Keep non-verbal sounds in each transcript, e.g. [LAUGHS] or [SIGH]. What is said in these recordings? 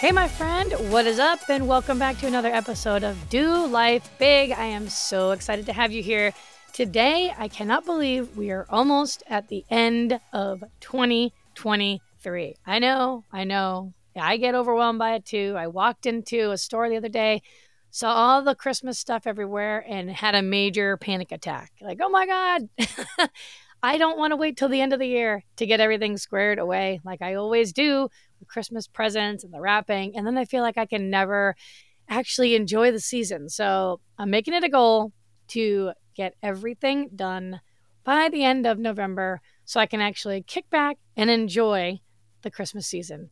Hey, my friend, what is up? And welcome back to another episode of Do Life Big. I am so excited to have you here. Today, I cannot believe we are almost at the end of 2023. I know, I know, I get overwhelmed by it too. I walked into a store the other day, saw all the Christmas stuff everywhere, and had a major panic attack. Like, oh my God, [LAUGHS] I don't want to wait till the end of the year to get everything squared away like I always do with Christmas presents and the wrapping. And then I feel like I can never actually enjoy the season. So I'm making it a goal to get everything done by the end of November so I can actually kick back and enjoy the Christmas season.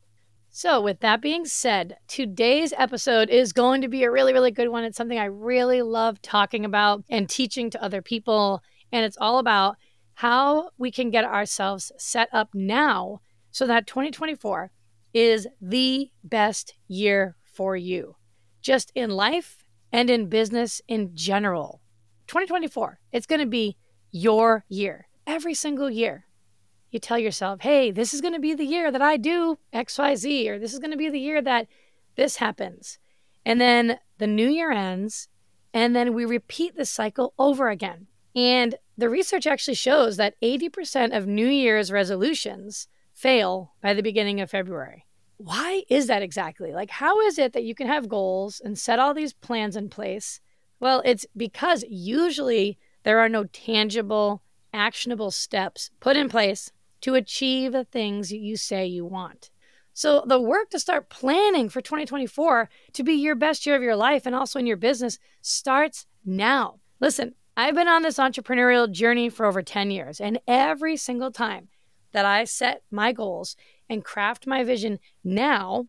So, with that being said, today's episode is going to be a really, really good one. It's something I really love talking about and teaching to other people. And it's all about how we can get ourselves set up now so that 2024 is the best year for you, just in life and in business in general. 2024, it's going to be your year every single year you tell yourself, hey, this is going to be the year that I do XYZ, or this is going to be the year that this happens. And then the new year ends, and then we repeat the cycle over again. And the research actually shows that 80% of New Year's resolutions fail by the beginning of February. Why is that exactly? Like, how is it that you can have goals and set all these plans in place? Well, it's because usually there are no tangible, actionable steps put in place to achieve the things you say you want. So, the work to start planning for 2024 to be your best year of your life and also in your business starts now. Listen, I've been on this entrepreneurial journey for over 10 years, and every single time that I set my goals and craft my vision now,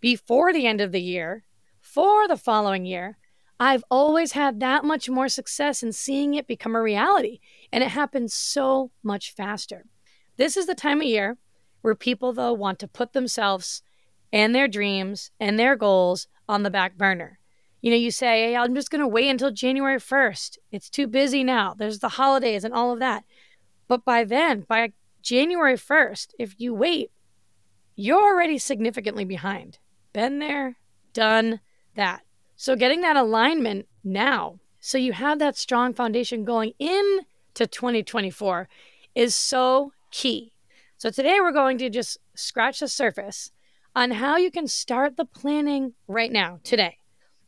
before the end of the year, for the following year, I've always had that much more success in seeing it become a reality. And it happens so much faster. This is the time of year where people, though, want to put themselves and their dreams and their goals on the back burner. You know, you say, hey, I'm just going to wait until January 1st. It's too busy now. There's the holidays and all of that. But by then, by January 1st, if you wait, you're already significantly behind. Been there, done that. So getting that alignment now, so you have that strong foundation going into 2024 is so key. So today we're going to just scratch the surface on how you can start the planning right now, today.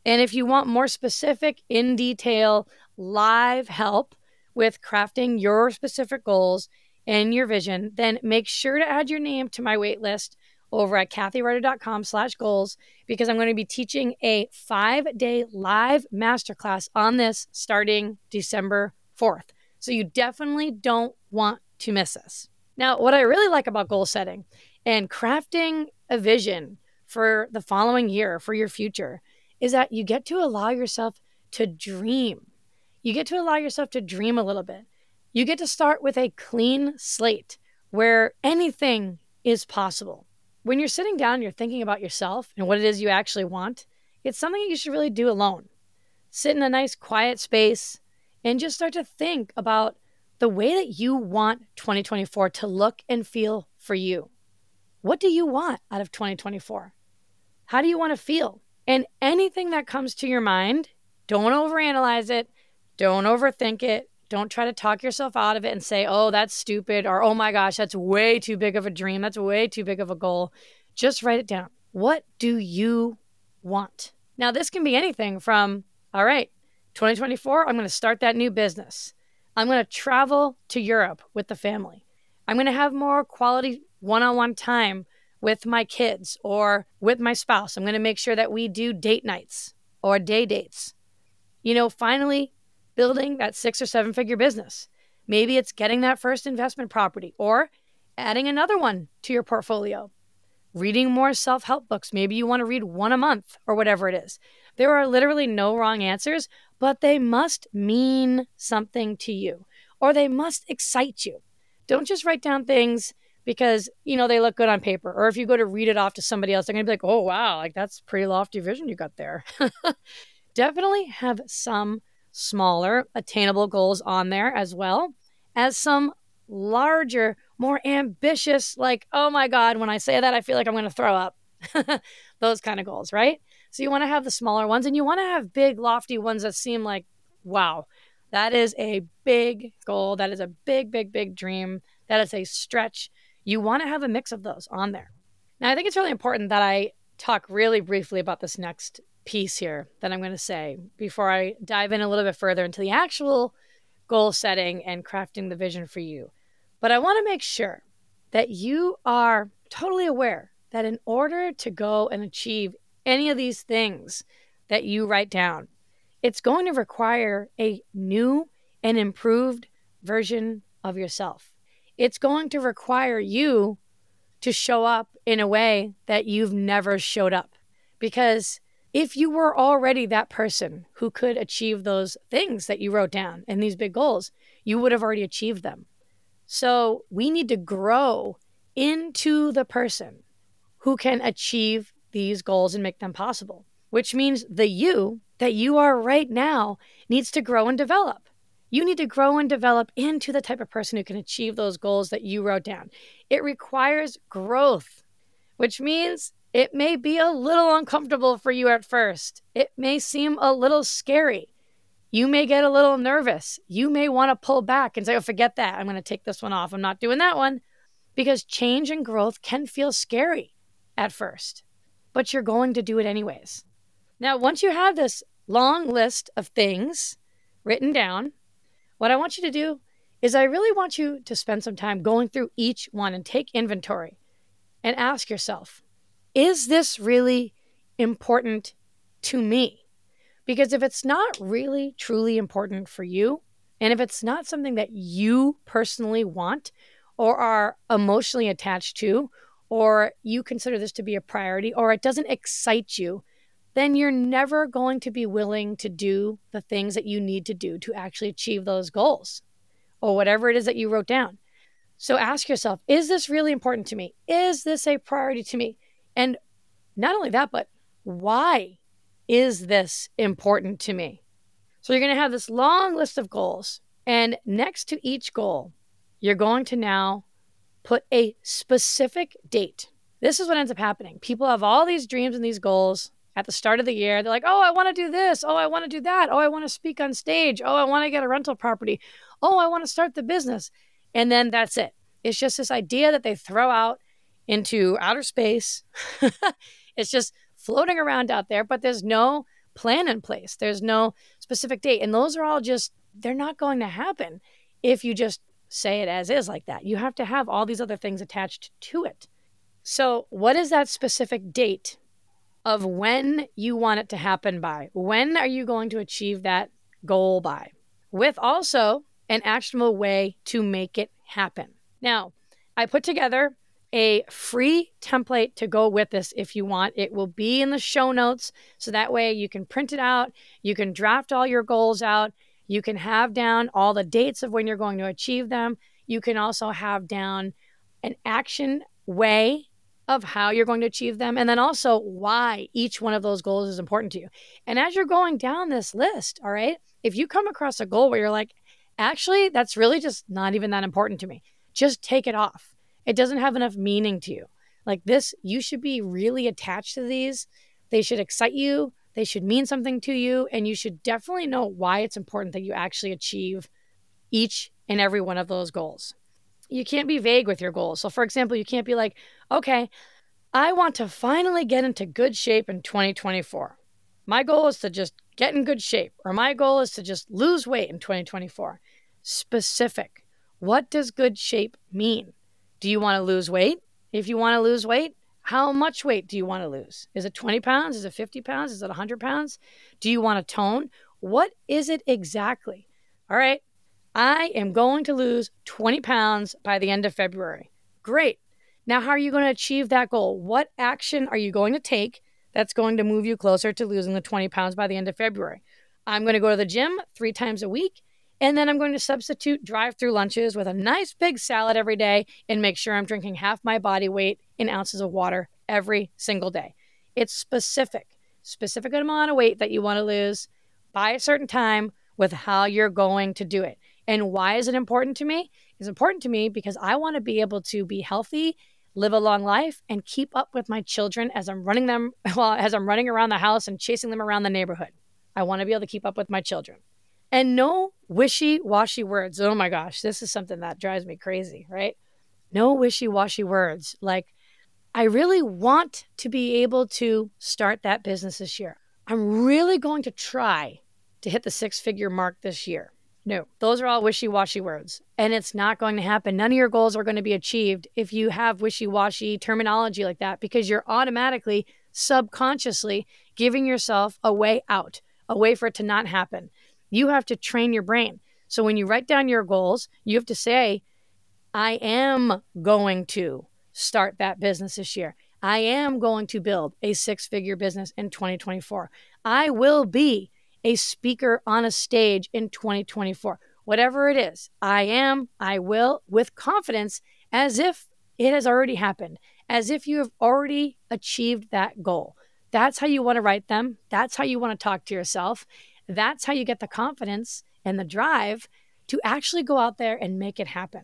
And if you want more specific, in detail, live help with crafting your specific goals and your vision, then make sure to add your name to my wait list over at kathireuter.com slash goals because I'm going to be teaching a five-day live masterclass on this starting December 4th. So you definitely don't want to miss this. Now, what I really like about goal setting and crafting a vision for the following year, for your future, is that you get to allow yourself to dream. You get to allow yourself to dream a little bit. You get to start with a clean slate where anything is possible. When you're sitting down and you're thinking about yourself and what it is you actually want, it's something that you should really do alone. Sit in a nice quiet space and just start to think about the way that you want 2024 to look and feel for you. What do you want out of 2024? How do you want to feel? And anything that comes to your mind, don't overanalyze it, don't overthink it, don't try to talk yourself out of it and say, oh, that's stupid, or oh my gosh, that's way too big of a dream, that's way too big of a goal. Just write it down. What do you want. Now, this can be anything from, all right, 2024, I'm going to start that new business. I'm going to travel to Europe with the family. I'm going to have more quality one on one time with my kids or with my spouse. I'm going to make sure that we do date nights or day dates. You know, finally building that six or seven figure business. Maybe it's getting that first investment property or adding another one to your portfolio. Reading more self help books. Maybe you want to read one a month or whatever it is. There are literally no wrong answers, but they must mean something to you or they must excite you. Don't just write down things because, you know, they look good on paper. Or if you go to read it off to somebody else, they're going to be like, oh, wow, like that's pretty lofty vision you got there. [LAUGHS] Definitely have some smaller, attainable goals on there as well as some larger, more ambitious, like, oh my God, when I say that, I feel like I'm going to throw up. [LAUGHS] Those kind of goals, right? So you want to have the smaller ones and you want to have big, lofty ones that seem like, wow, that is a big goal. That is a big, big, big dream. That is a stretch. You want to have a mix of those on there. Now, I think it's really important that I talk really briefly about this next piece here that I'm going to say before I dive in a little bit further into the actual goal setting and crafting the vision for you. But I want to make sure that you are totally aware that in order to go and achieve any of these things that you write down, it's going to require a new and improved version of yourself. It's going to require you to show up in a way that you've never showed up because if you were already that person who could achieve those things that you wrote down and these big goals, you would have already achieved them. So we need to grow into the person who can achieve these goals and make them possible, which means the you that you are right now needs to grow and develop. You need to grow and develop into the type of person who can achieve those goals that you wrote down. It requires growth, which means it may be a little uncomfortable for you at first. It may seem a little scary. You may get a little nervous. You may want to pull back and say, oh, forget that. I'm going to take this one off. I'm not doing that one. Because change and growth can feel scary at first, but you're going to do it anyways. Now, once you have this long list of things written down, what I want you to do is I really want you to spend some time going through each one and take inventory and ask yourself, is this really important to me? Because if it's not really truly important for you, and if it's not something that you personally want or are emotionally attached to, or you consider this to be a priority, or it doesn't excite you, then you're never going to be willing to do the things that you need to do to actually achieve those goals or whatever it is that you wrote down. So ask yourself, is this really important to me? Is this a priority to me? And not only that, but why is this important to me? So you're going to have this long list of goals. And next to each goal, you're going to now put a specific date. This is what ends up happening. People have all these dreams and these goals at the start of the year. They're like, oh, I want to do this. Oh, I want to do that. Oh, I want to speak on stage. Oh, I want to get a rental property. Oh, I want to start the business. And then that's it. It's just this idea that they throw out into outer space. [LAUGHS] it's just floating around out there, but there's no plan in place. There's no specific date. And those are all just, they're not going to happen if you just say it as is like that. You have to have all these other things attached to it. So, what is that specific date of when you want it to happen by? When are you going to achieve that goal by? With also an actionable way to make it happen. Now, I put together a free template to go with this if you want. It will be in the show notes. So that way you can print it out, you can draft all your goals out, you can have down all the dates of when you're going to achieve them. You can also have down an action way of how you're going to achieve them, and then also why each one of those goals is important to you. And as you're going down this list, all right, if you come across a goal where you're like, actually, that's really just not even that important to me, just take it off it doesn't have enough meaning to you. Like this, you should be really attached to these. They should excite you, they should mean something to you, and you should definitely know why it's important that you actually achieve each and every one of those goals. You can't be vague with your goals. So, for example, you can't be like, okay, I want to finally get into good shape in 2024. My goal is to just get in good shape, or my goal is to just lose weight in 2024. Specific. What does good shape mean? Do you want to lose weight? If you want to lose weight, how much weight do you want to lose? Is it 20 pounds? Is it 50 pounds? Is it 100 pounds? Do you want to tone? What is it exactly? All right, I am going to lose 20 pounds by the end of February. Great. Now, how are you going to achieve that goal? What action are you going to take that's going to move you closer to losing the 20 pounds by the end of February? I'm going to go to the gym three times a week, and then I'm going to substitute drive through lunches with a nice big salad every day and make sure I'm drinking half my body weight in ounces of water every single day. It's specific, specific amount of weight that you want to lose by a certain time with how you're going to do it. And why is it important to me? It's important to me because I want to be able to be healthy live a long life and keep up with my children as I'm running them [LAUGHS] well as I'm running around the house and chasing them around the neighborhood. I want to be able to keep up with my children. And no wishy-washy words. Oh my gosh, this is something that drives me crazy, right? No wishy-washy words. Like I really want to be able to start that business this year. I'm really going to try to hit the six-figure mark this year. No, those are all wishy washy words, and it's not going to happen. None of your goals are going to be achieved if you have wishy washy terminology like that because you're automatically, subconsciously giving yourself a way out, a way for it to not happen. You have to train your brain. So when you write down your goals, you have to say, I am going to start that business this year. I am going to build a six figure business in 2024. I will be a speaker on a stage in 2024. Whatever it is, I am, I will, with confidence, as if it has already happened, as if you have already achieved that goal. That's how you want to write them. That's how you want to talk to yourself. That's how you get the confidence and the drive to actually go out there and make it happen.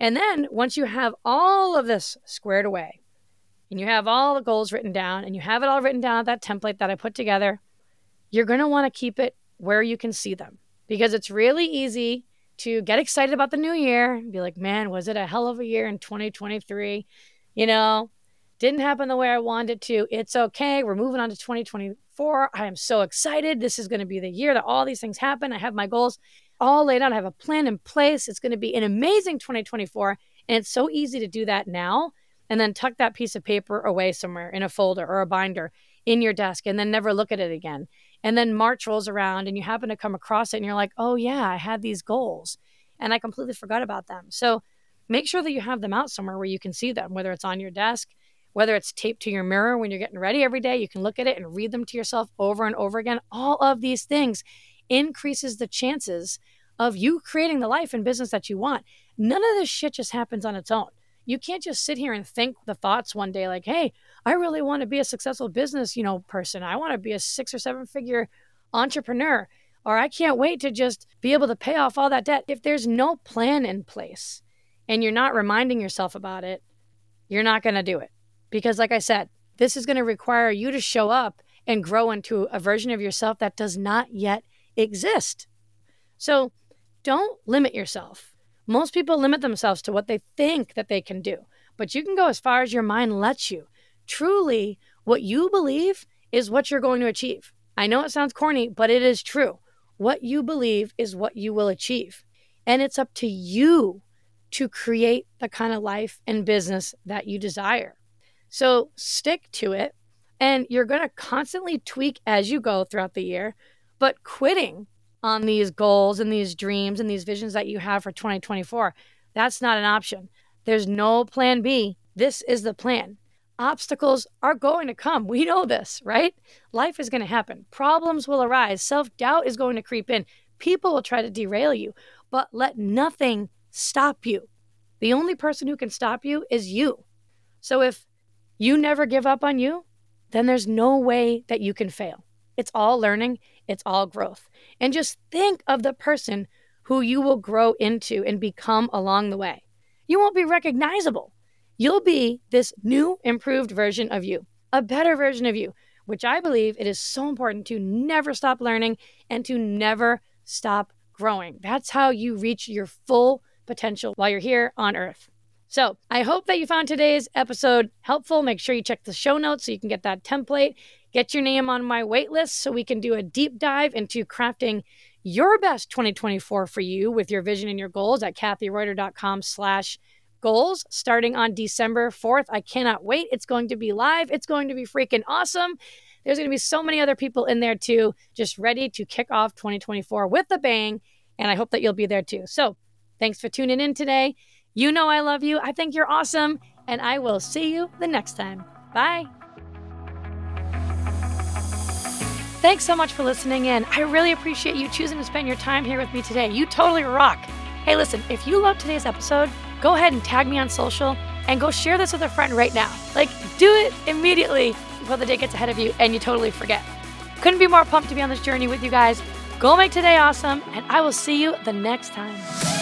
And then once you have all of this squared away, and you have all the goals written down, and you have it all written down, at that template that I put together, you're going to want to keep it where you can see them because it's really easy to get excited about the new year and be like, man, was it a hell of a year in 2023? You know, didn't happen the way I wanted it to. It's okay. We're moving on to 2024. I am so excited. This is going to be the year that all these things happen. I have my goals all laid out. I have a plan in place. It's going to be an amazing 2024. And it's so easy to do that now and then tuck that piece of paper away somewhere in a folder or a binder in your desk and then never look at it again. And then March rolls around and you happen to come across it and you're like, oh, yeah, I had these goals and I completely forgot about them. So make sure that you have them out somewhere where you can see them, whether it's on your desk, whether it's taped to your mirror when you're getting ready every day. You can look at it and read them to yourself over and over again. All of these things increases the chances of you creating the life and business that you want. None of this shit just happens on its own. You can't just sit here and think the thoughts one day like, hey, I really want to be a successful business, you know, person. I want to be a six or seven figure entrepreneur. Or I can't wait to just be able to pay off all that debt. If there's no plan in place and you're not reminding yourself about it, you're not going to do it. Because, like I said, this is going to require you to show up and grow into a version of yourself that does not yet exist. So don't limit yourself. Most people limit themselves to what they think that they can do, but you can go as far as your mind lets you. Truly, what you believe is what you're going to achieve. I know it sounds corny, but it is true. What you believe is what you will achieve. And it's up to you to create the kind of life and business that you desire. So stick to it. And you're going to constantly tweak as you go throughout the year. But quitting on these goals and these dreams and these visions that you have for 2024. That's not an option. There's no plan B. This is the plan. Obstacles are going to come. We know this, right? Life is going to happen. Problems will arise. Self doubt is going to creep in. People will try to derail you, but let nothing stop you. The only person who can stop you is you. So if you never give up on you, then there's no way that you can fail. It's all learning, it's all growth. And just think of the person who you will grow into and become along the way. You won't be recognizable. You'll be this new, improved version of you, a better version of you, which I believe it is so important to never stop learning and to never stop growing. That's how you reach your full potential while you're here on earth. So I hope that you found today's episode helpful. Make sure you check the show notes so you can get that template. Get your name on my wait list so we can do a deep dive into crafting your best 2024 for you with your vision and your goals at kathireuter.com slash goals starting on December 4th. I cannot wait. It's going to be live. It's going to be freaking awesome. There's going to be so many other people in there too, just ready to kick off 2024 with a bang. And I hope that you'll be there too. So thanks for tuning in today. You know I love you. I think you're awesome. And I will see you the next time. Bye. Thanks so much for listening in. I really appreciate you choosing to spend your time here with me today. You totally rock. Hey, listen, if you love today's episode, go ahead and tag me on social and go share this with a friend right now. Like, do it immediately before the day gets ahead of you and you totally forget. Couldn't be more pumped to be on this journey with you guys. Go make today awesome, and I will see you the next time.